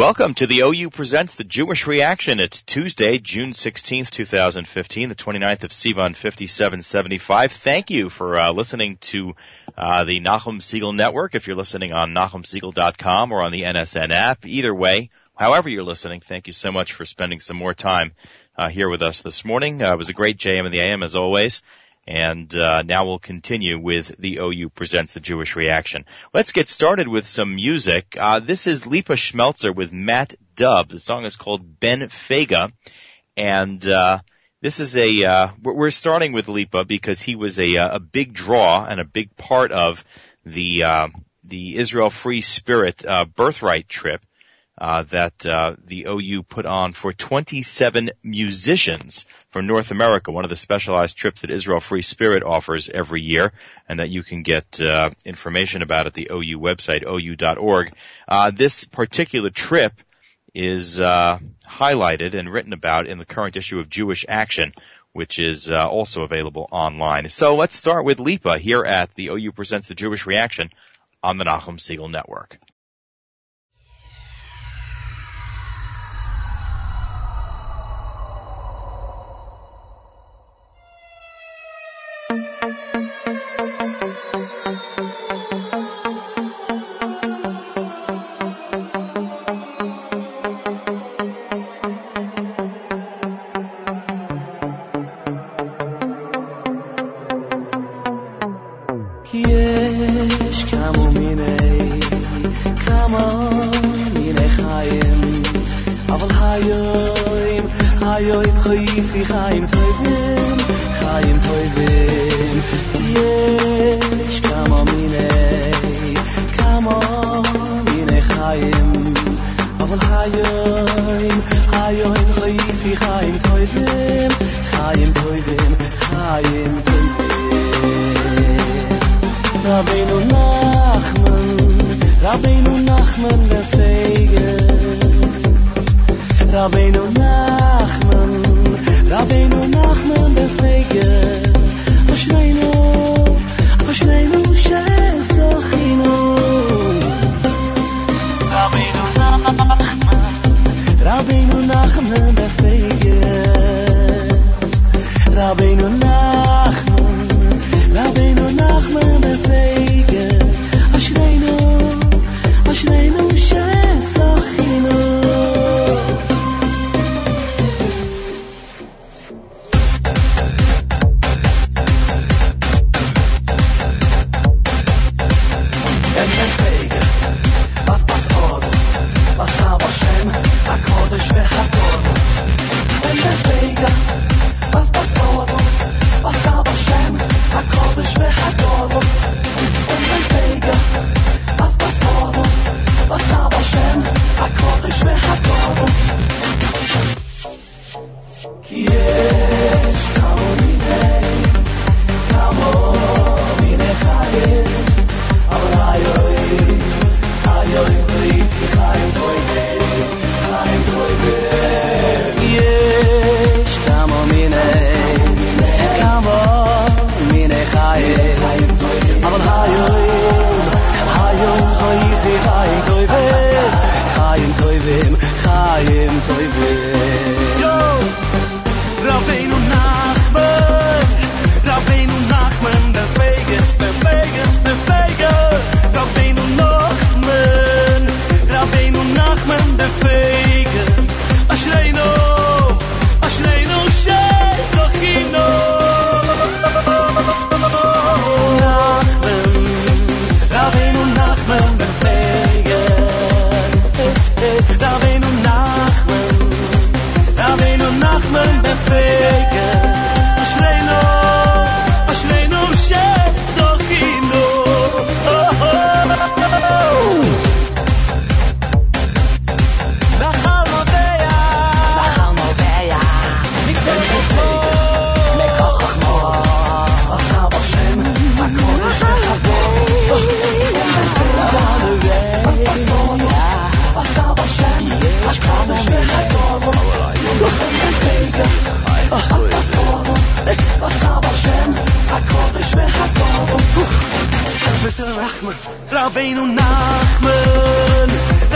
Welcome to the OU Presents the Jewish Reaction. It's Tuesday, June 16th, 2015, the 29th of Sivan 5775. Thank you for uh, listening to uh, the Nachum Segal Network. If you're listening on NachumSegal.com or on the NSN app, either way, however you're listening, thank you so much for spending some more time uh, here with us this morning. Uh, it was a great JM in the AM as always. And uh, now we'll continue with the OU Presents the Jewish Reaction. Let's get started with some music. Uh, this is Lipa Schmeltzer with Matt Dub. The song is called Ben Fega. And uh, this is a, uh, we're starting with Lipa because he was a, uh, a big draw and a big part of the, uh, the Israel Free Spirit birthright trip uh, that uh, the OU put on for 27 musicians from North America, one of the specialized trips that Israel Free Spirit offers every year, and that you can get uh, information about at the OU website, ou.org. Uh, this particular trip is uh, highlighted and written about in the current issue of Jewish Action, which is uh, also available online. So let's start with Lipa here at the OU Presents the Jewish Reaction on the Nachum Segal Network. Hashem, call ve'HaTorah.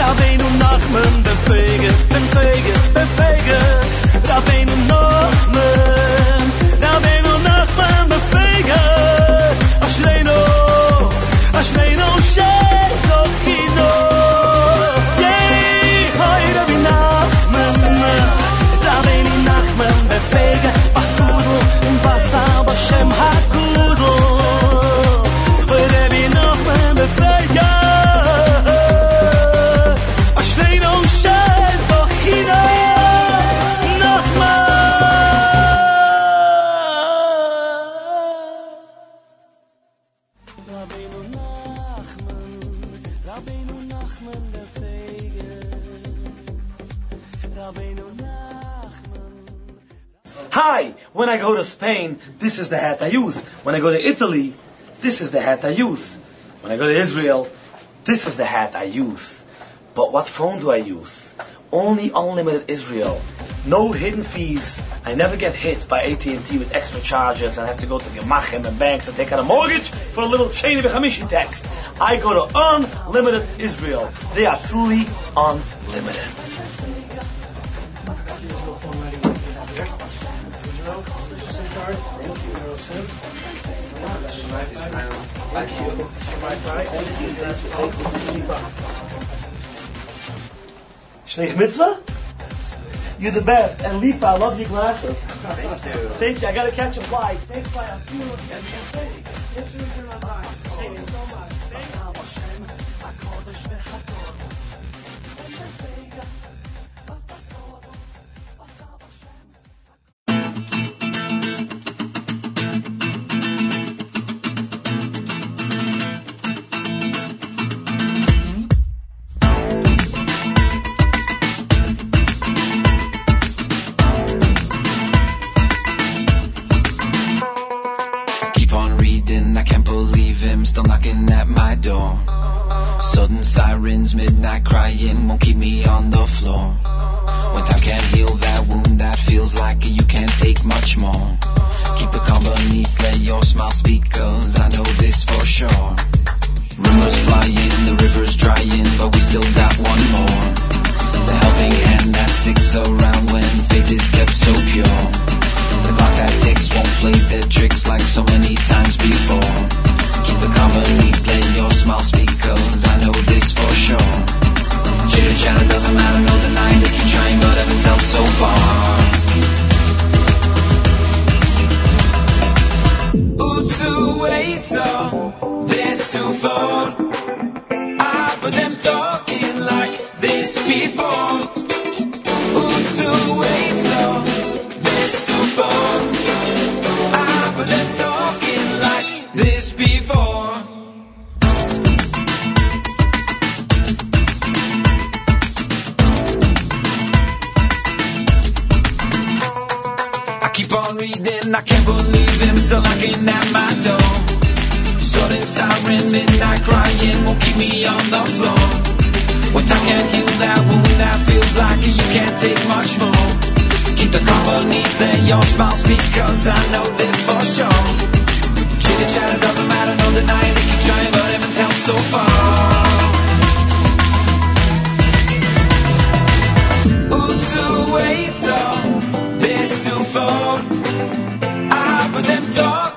da wein und nach mem de fege de fege de fege da wein und nach mem da wein und nach mem de fege a shleino a This is the hat I use. When I go to Italy, this is the hat I use. When I go to Israel, this is the hat I use. But what phone do I use? Only unlimited Israel. No hidden fees. I never get hit by AT&T with extra charges and I have to go to Gemachim and banks and take out a mortgage for a little Shani B'chamishi tax. I go to unlimited Israel. They are truly unlimited. Shnei mitzvah? You're the best. And Lipa, I love your glasses. Thank you. Thank you. I gotta catch a flight. Thanks, flight. I'll see siren, midnight crying won't keep me on the floor. When I can't heal that wound, that feels like you can't take much more. Keep the beneath, let your smile cause I know this for sure. Chitter chatter doesn't matter, no denying they keep trying, but heaven's help so far. Utsu waiter, this too far. I've heard them talking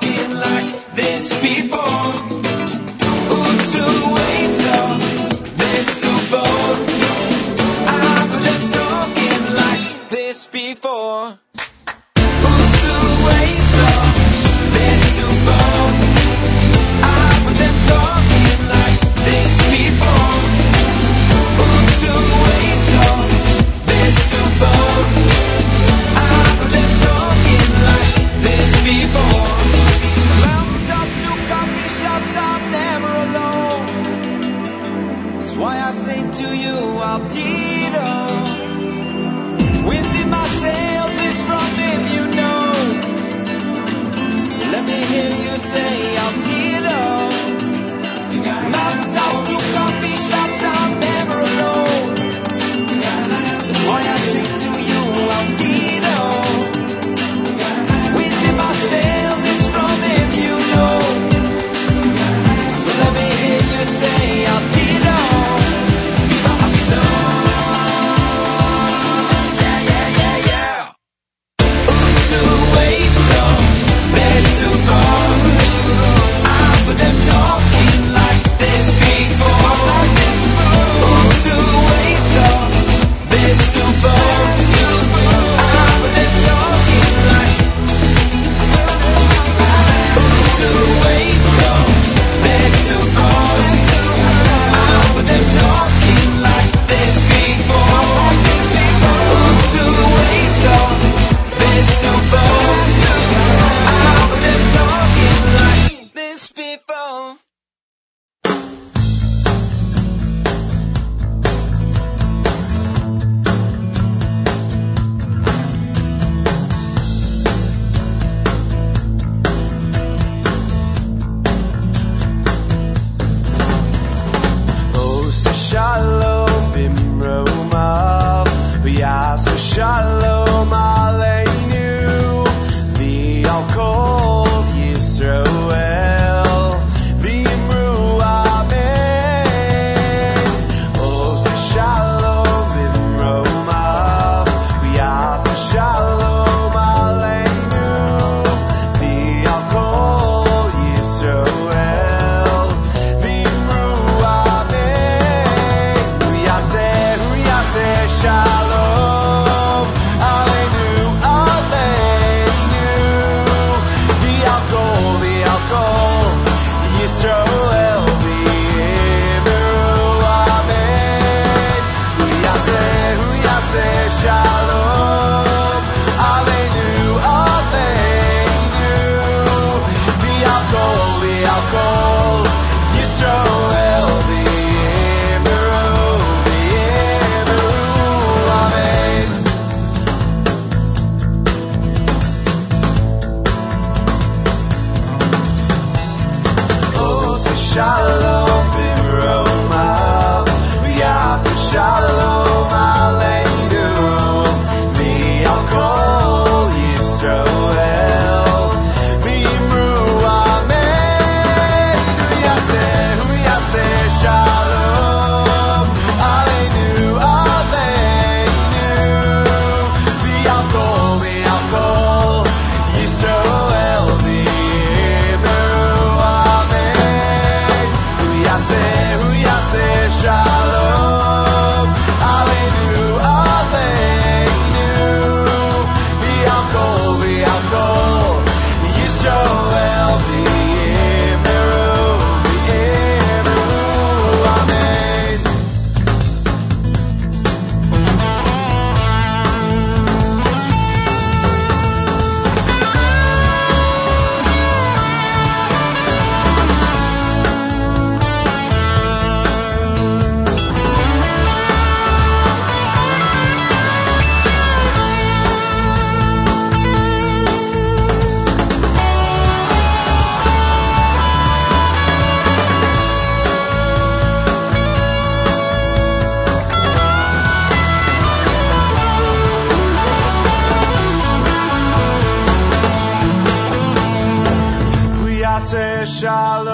yaseh shalom.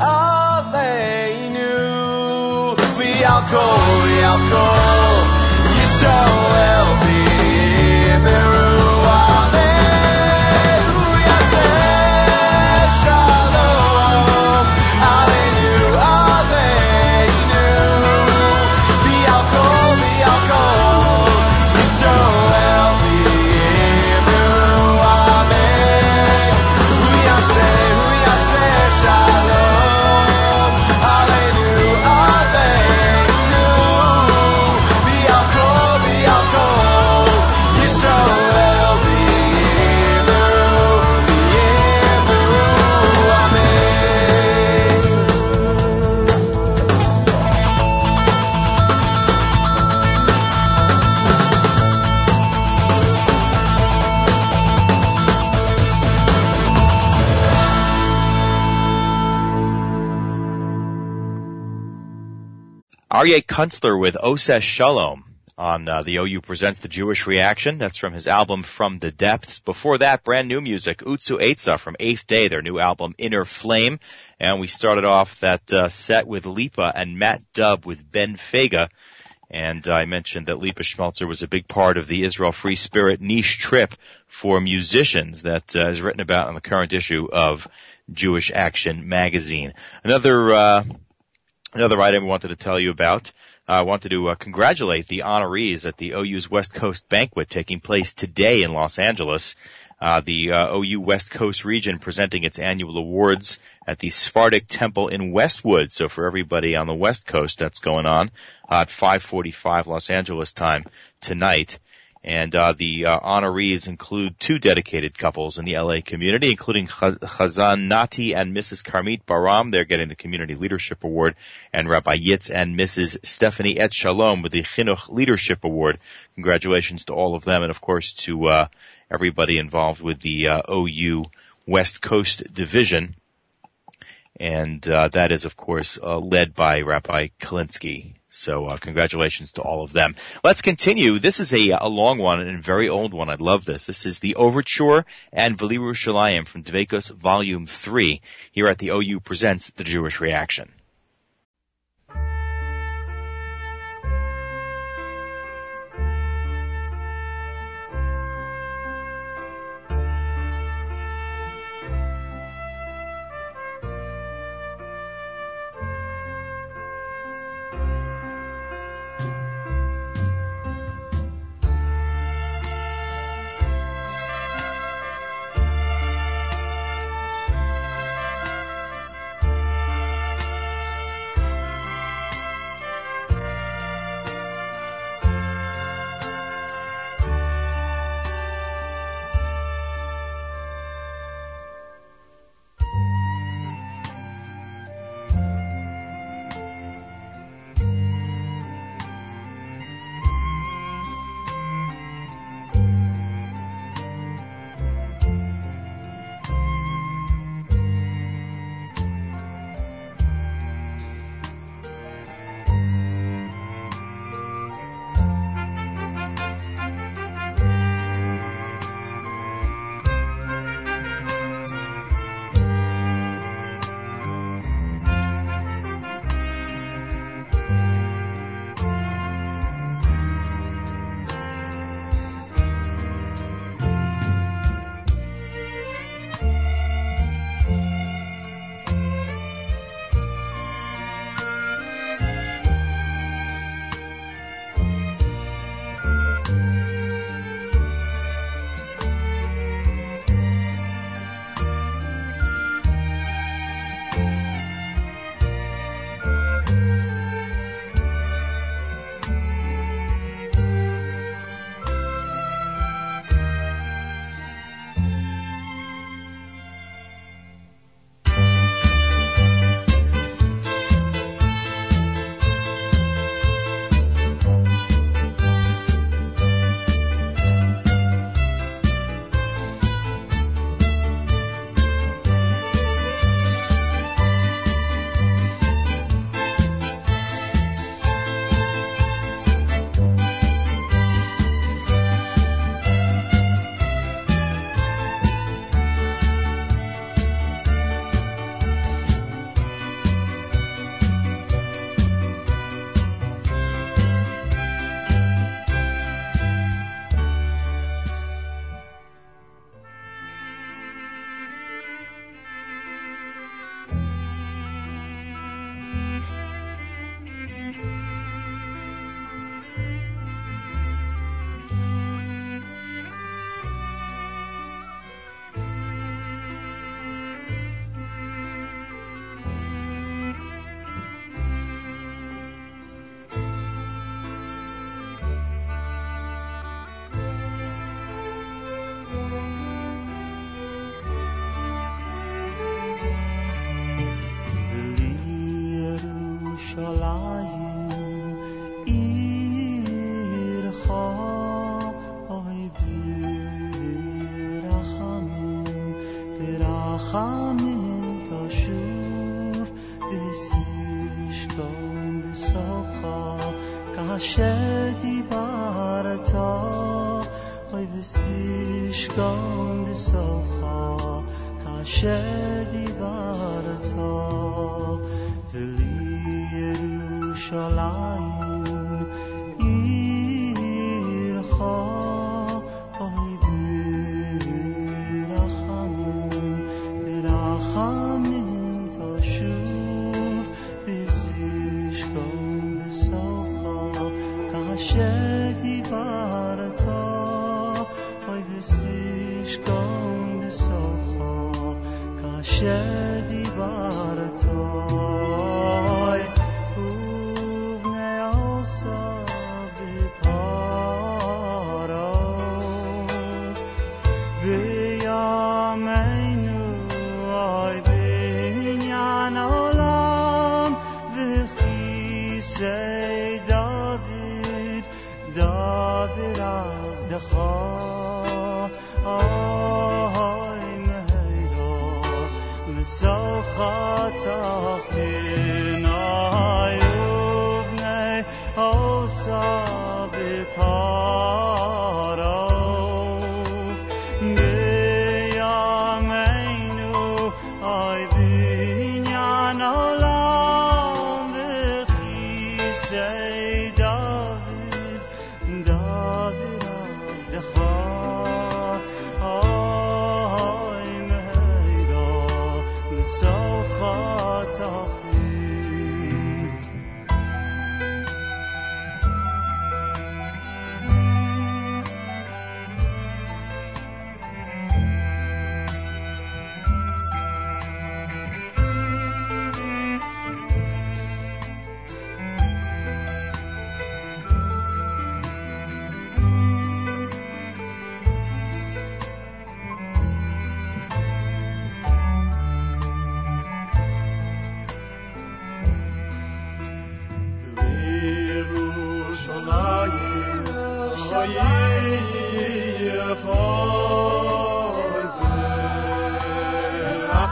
Aleinu Kunstler with Oses Shalom on uh, the OU Presents the Jewish Reaction. That's from his album From the Depths. Before that, brand new music, Utsu Eitzah from Eighth Day, their new album Inner Flame. And we started off that uh, set with Lipa and Matt Dub with Ben Fega. And I mentioned that Lipa Schmeltzer was a big part of the Israel Free Spirit niche trip for musicians that uh, is written about in the current issue of Jewish Action magazine. Another uh, Another item I wanted to tell you about. uh, I wanted to uh, congratulate the honorees at the OU's West Coast banquet taking place today in Los Angeles. Uh, the uh, OU West Coast region presenting its annual awards at the Sephardic Temple in Westwood. So for everybody on the West Coast, that's going on uh, at 5:45 Los Angeles time tonight. And uh, the uh, honorees include two dedicated couples in the LA community, including Ch- Chazan Nati and Mrs. Karmit Baram. They're getting the Community Leadership Award, and Rabbi Yitz and Mrs. Stephanie Etshalom with the Chinuch Leadership Award. Congratulations to all of them, and of course to uh, everybody involved with the uh, OU West Coast Division. And uh, that is, of course, uh, led by Rabbi Kalinsky. So uh, congratulations to all of them. Let's continue. This is a, a long one and a very old one. I love this. This is the Overture and Veliru Shalayim from Devekos Volume 3 here at the OU Presents The Jewish Reaction.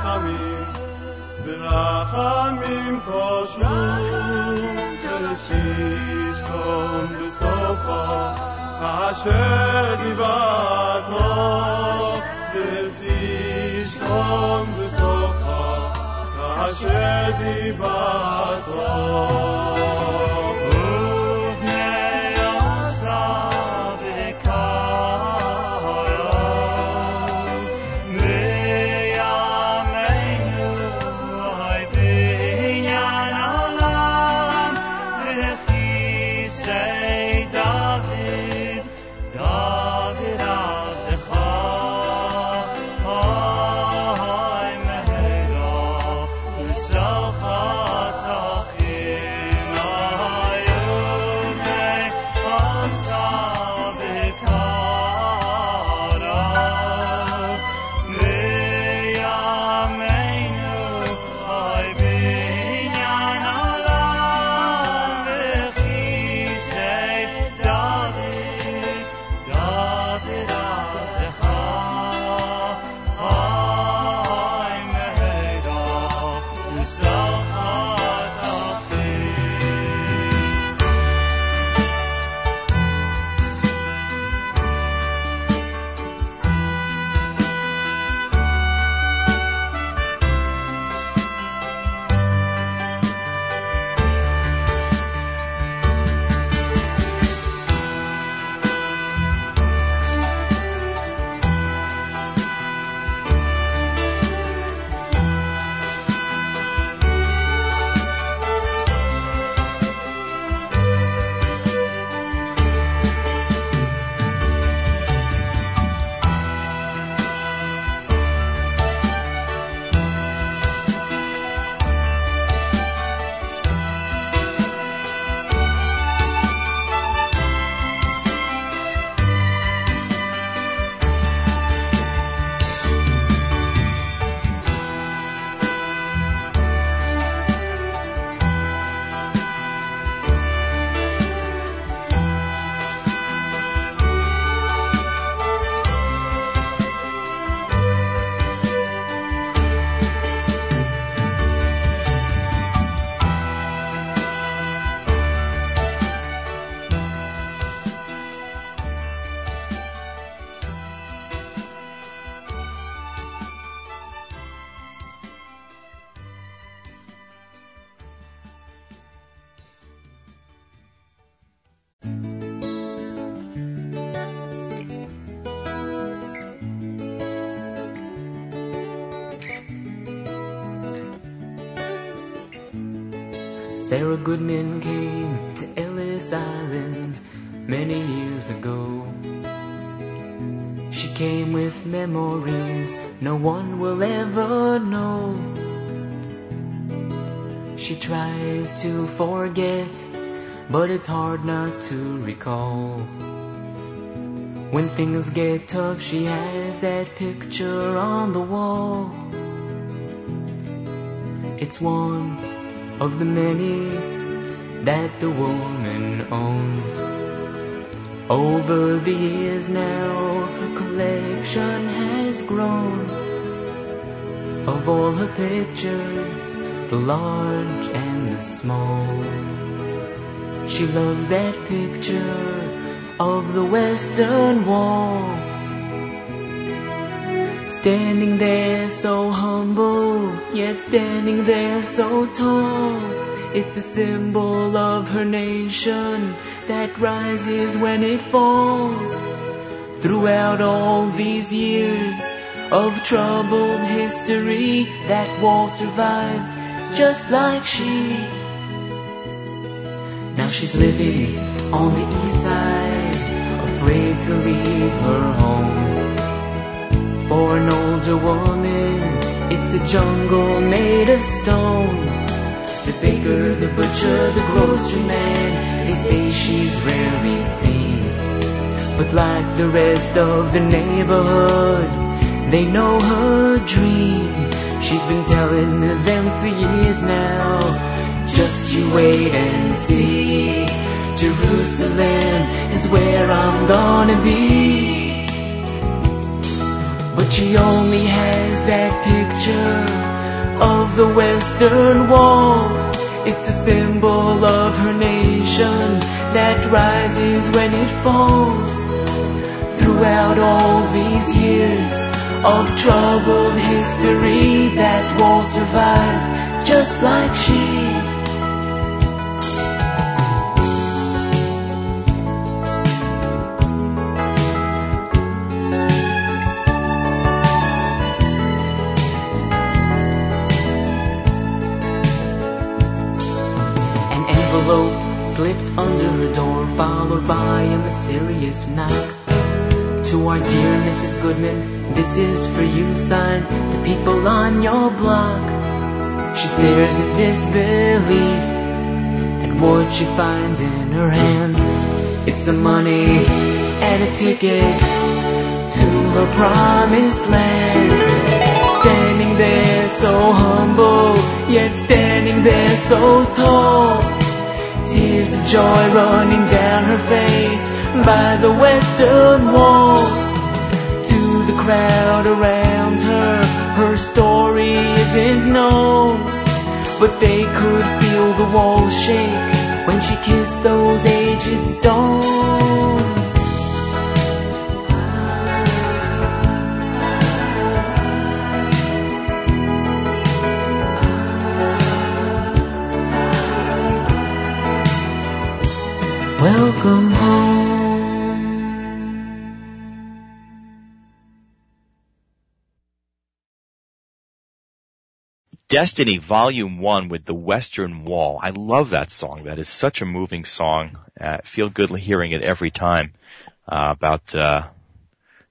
ברחמים, ברחמים תושבו, תרשיש קום בסופו, כאשר דיברתו, תרשיש קום בסופו, כאשר דיברתו. Goodman came to Ellis Island many years ago. She came with memories no one will ever know. She tries to forget, but it's hard not to recall. When things get tough, she has that picture on the wall. It's one of the many that the woman owns. Over the years now, her collection has grown of all her pictures, the large and the small. She loves that picture of the Western Wall. Standing there so humble, yet standing there so tall. It's a symbol of her nation that rises when it falls. Throughout all these years of troubled history, that wall survived just like she. Now she's living on the east side, afraid to leave her home. For an older woman, it's a jungle made of stone. The baker, the butcher, the grocery man, they say she's rarely seen. But like the rest of the neighborhood, they know her dream. She's been telling them for years now. Just you wait and see. Jerusalem is where I'm gonna be. But she only has that picture of the Western Wall. It's a symbol of her nation that rises when it falls. Throughout all these years of troubled history, that wall survived just like she. Her door, followed by a mysterious knock. To our dear Mrs. Goodman, this is for you, signed the people on your block. She stares in disbelief at what she finds in her hands. It's some money and a ticket to her promised land. Standing there so humble, yet standing there so tall. Tears of joy running down her face by the western wall. To the crowd around her, her story isn't known. But they could feel the walls shake when she kissed those aged stones. Welcome home. Destiny Volume 1 with the Western Wall. I love that song. That is such a moving song. Uh, feel good hearing it every time. Uh, about, uh,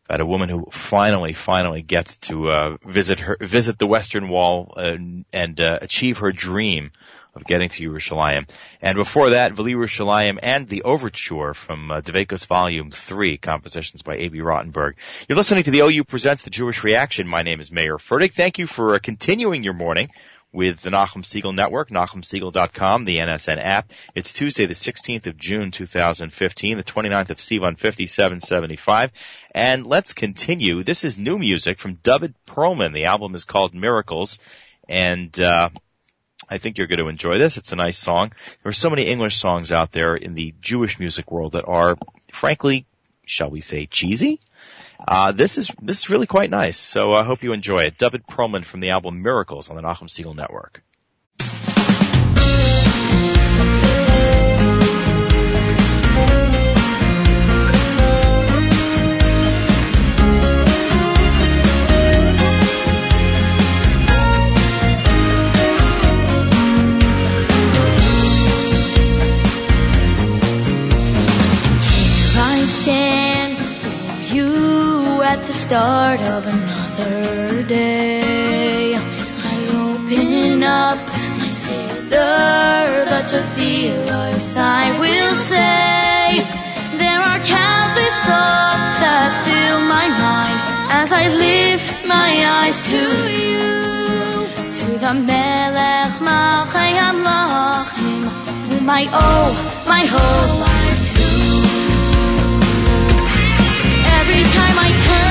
about a woman who finally, finally gets to, uh, visit her, visit the Western Wall and, and, uh, achieve her dream of getting to Yerushalayim. And before that, Vali Yerushalayim and the Overture from uh, Volume 3, compositions by Abie Rotenberg. You're listening to the OU Presents the Jewish Reaction. My name is Mayer Fertig. Thank you for uh, continuing your morning with the Nachum Segal Network, NachumSegal.com, the NSN app. It's Tuesday, the 16th of June, 2015, the 29th of Sivan, 5775. And let's continue. This is new music from David Perlman. The album is called Miracles. And, uh, I think you're going to enjoy this. It's a nice song. There are so many English songs out there in the Jewish music world that are, frankly, shall we say, cheesy. Uh, this is this is really quite nice. So I hope you enjoy it. David Perlman from the album Miracles on the Nachum Segal Network. start of another day. I open up my siddur, that you feel as I will say. There are countless thoughts that fill my mind as I lift my eyes to you, to the Melech Malchai Amlachim, whom I owe my whole life to. Every time I turn.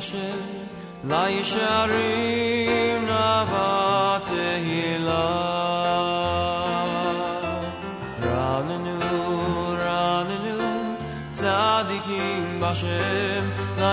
asher la yisharim navat hila. Ranenu ranenu tzadikim bashem la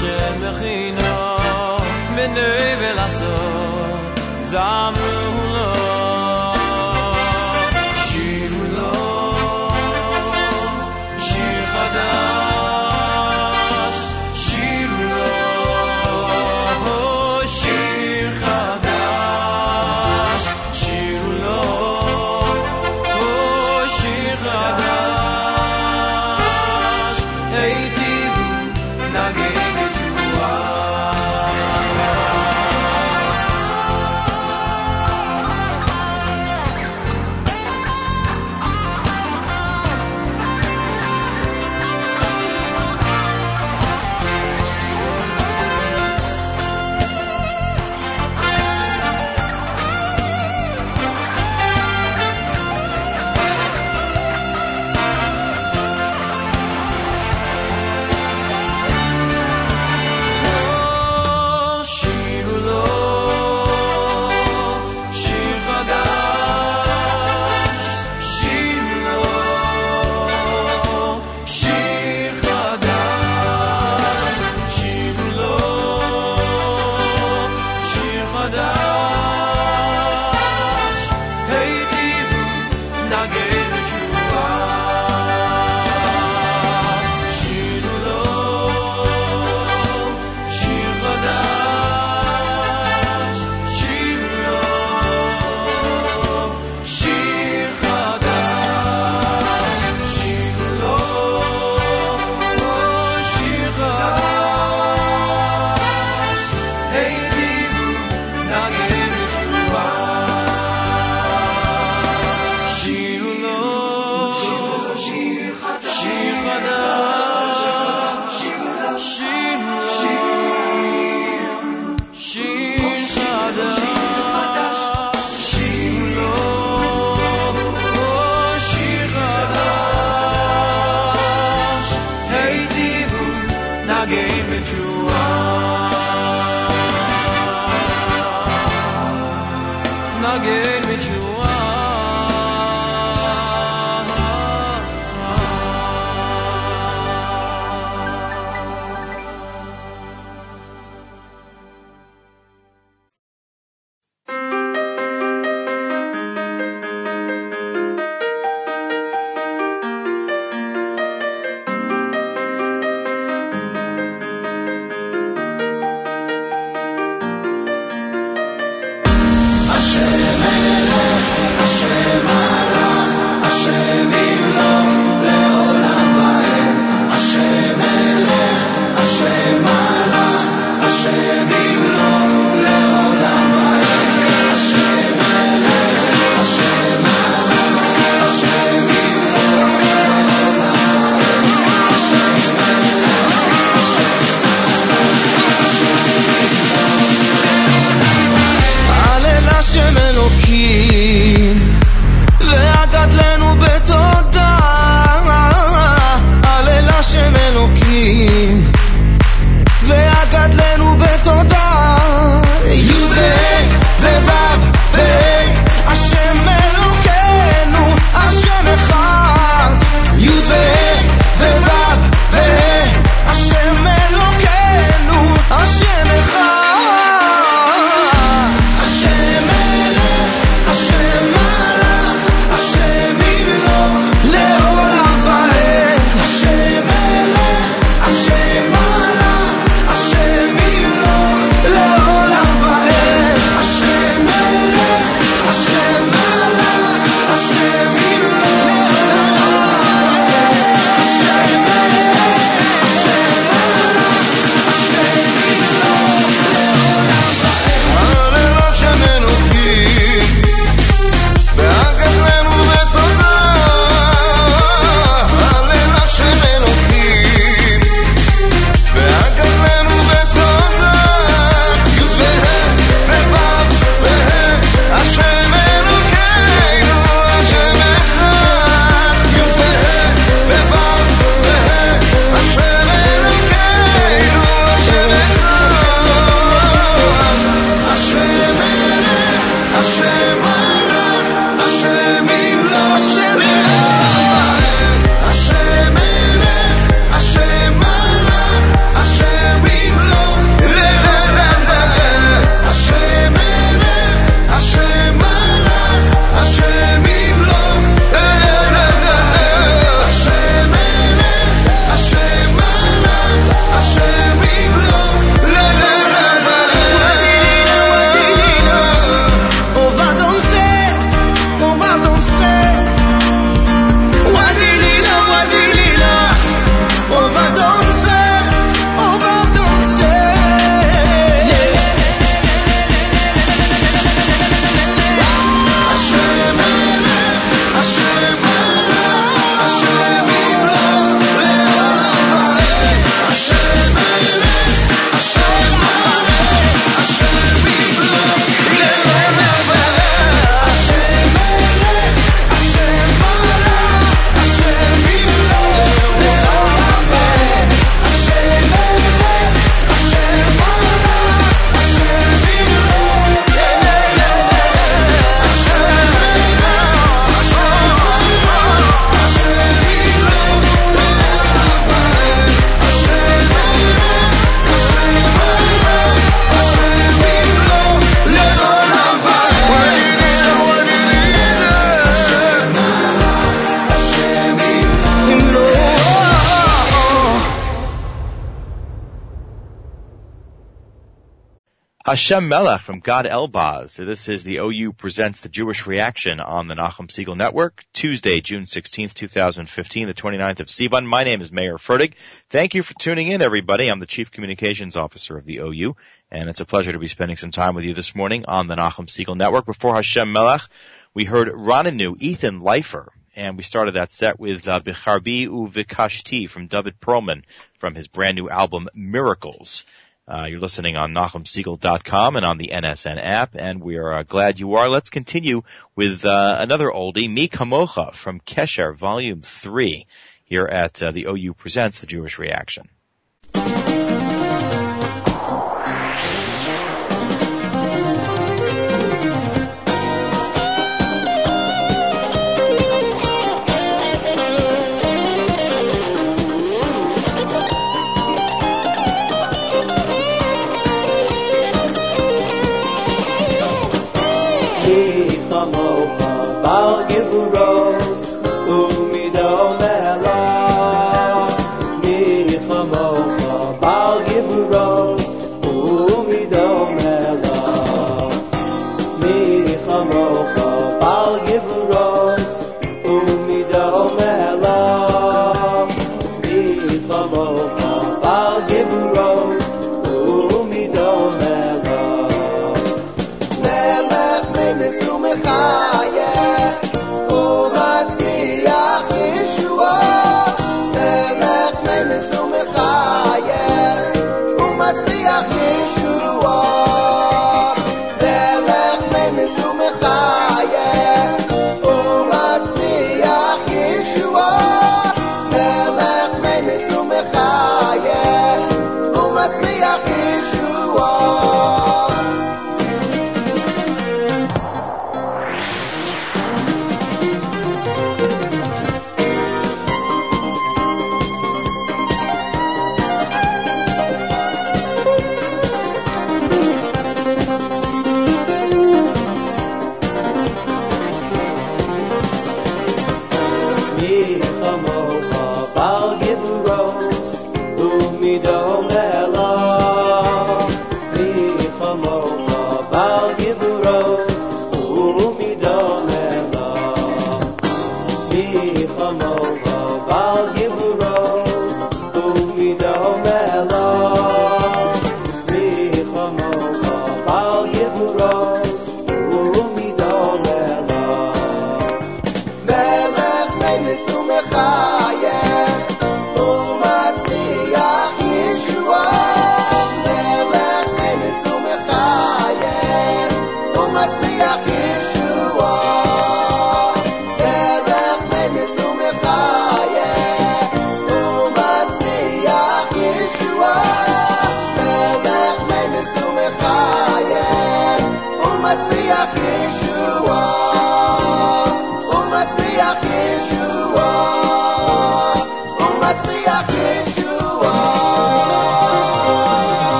שמחינו מנוי ולסו זמו Amen. Hashem Melech from Gad Elbaz. This is the OU presents the Jewish reaction on the Nachum Segal Network, Tuesday, June 16th, 2015, the 29th of Sivan. My name is Mayer Fertig. Thank you for tuning in, everybody. I'm the Chief Communications Officer of the OU, and it's a pleasure to be spending some time with you this morning on the Nachum Segal Network. Before Hashem Melech, we heard Ranenu, Ethan Leifer, and we started that set with uh, Bicharbi U Vikashti from David Perlman from his brand new album Miracles. Uh, you're listening on NachumSegal.com and on the NSN app, and we are uh, glad you are. Let's continue with uh, another oldie, Mi Kamocha from Kesher, Volume 3, here at uh, the OU Presents the Jewish Reaction.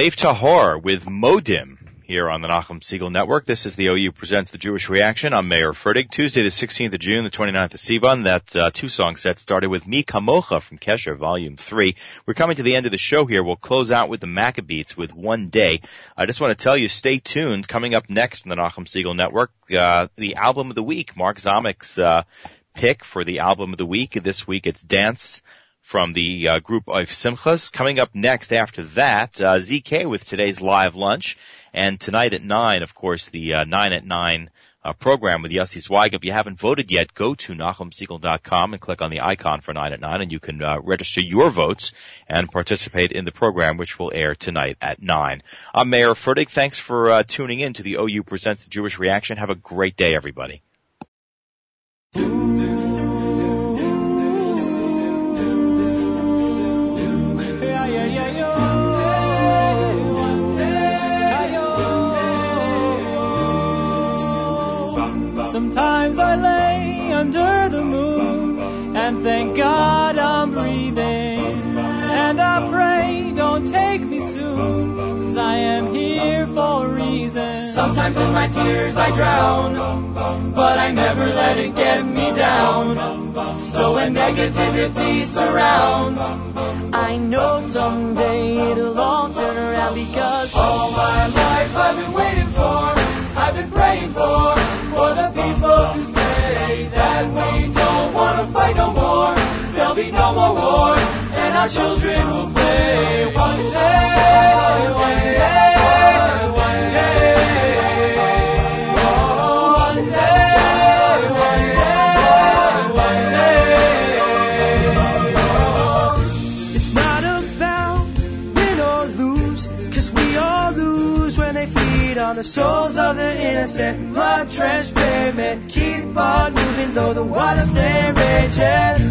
Lev Tahor with Modim here on the Nachum Segal Network. This is the OU Presents the Jewish Reaction. I'm Mayer Fertig. Tuesday the 16th of June, the 29th of Sivan. That uh, two-song set started with Mi Kamocha from Kesher, Volume 3. We're coming to the end of the show here. We'll close out with the Maccabeats with One Day. I just want to tell you, stay tuned. Coming up next in the Nachum Segal Network, uh, the album of the week, Mark Zomik's uh, pick for the album of the week. This week it's Dance from the uh, group of Simchas. Coming up next after that, uh, ZK with today's live lunch. And tonight at 9, of course, the uh, 9 at 9 uh, program with Yossi Zweig. If you haven't voted yet, go to NachumSegal.com and click on the icon for 9 at 9 and you can uh, register your votes and participate in the program which will air tonight at 9. I'm Mayer Fertig. Thanks for uh, tuning in to the OU Presents the Jewish Reaction. Have a great day, everybody. Sometimes I lay under the moon and thank God I'm breathing. And I pray, don't take me soon, cause I am here for a reason. Sometimes in my tears I drown, but I never let it get me down. So when negativity surrounds, I know someday it'll all turn around because that we don't want to fight no more. There'll be no more war, and our children will play one day, one day, the souls of the innocent. Blood drenched pavement, keep on moving though the water stay raging.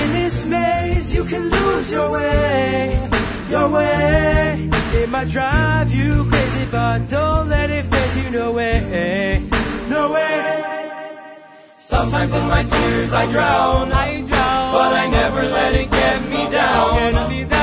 In this maze, you can lose your way, your way. It might drive you crazy, but don't let it faze you. No way, no way. Sometimes in my tears I drown, I drown, but I never let it get me down.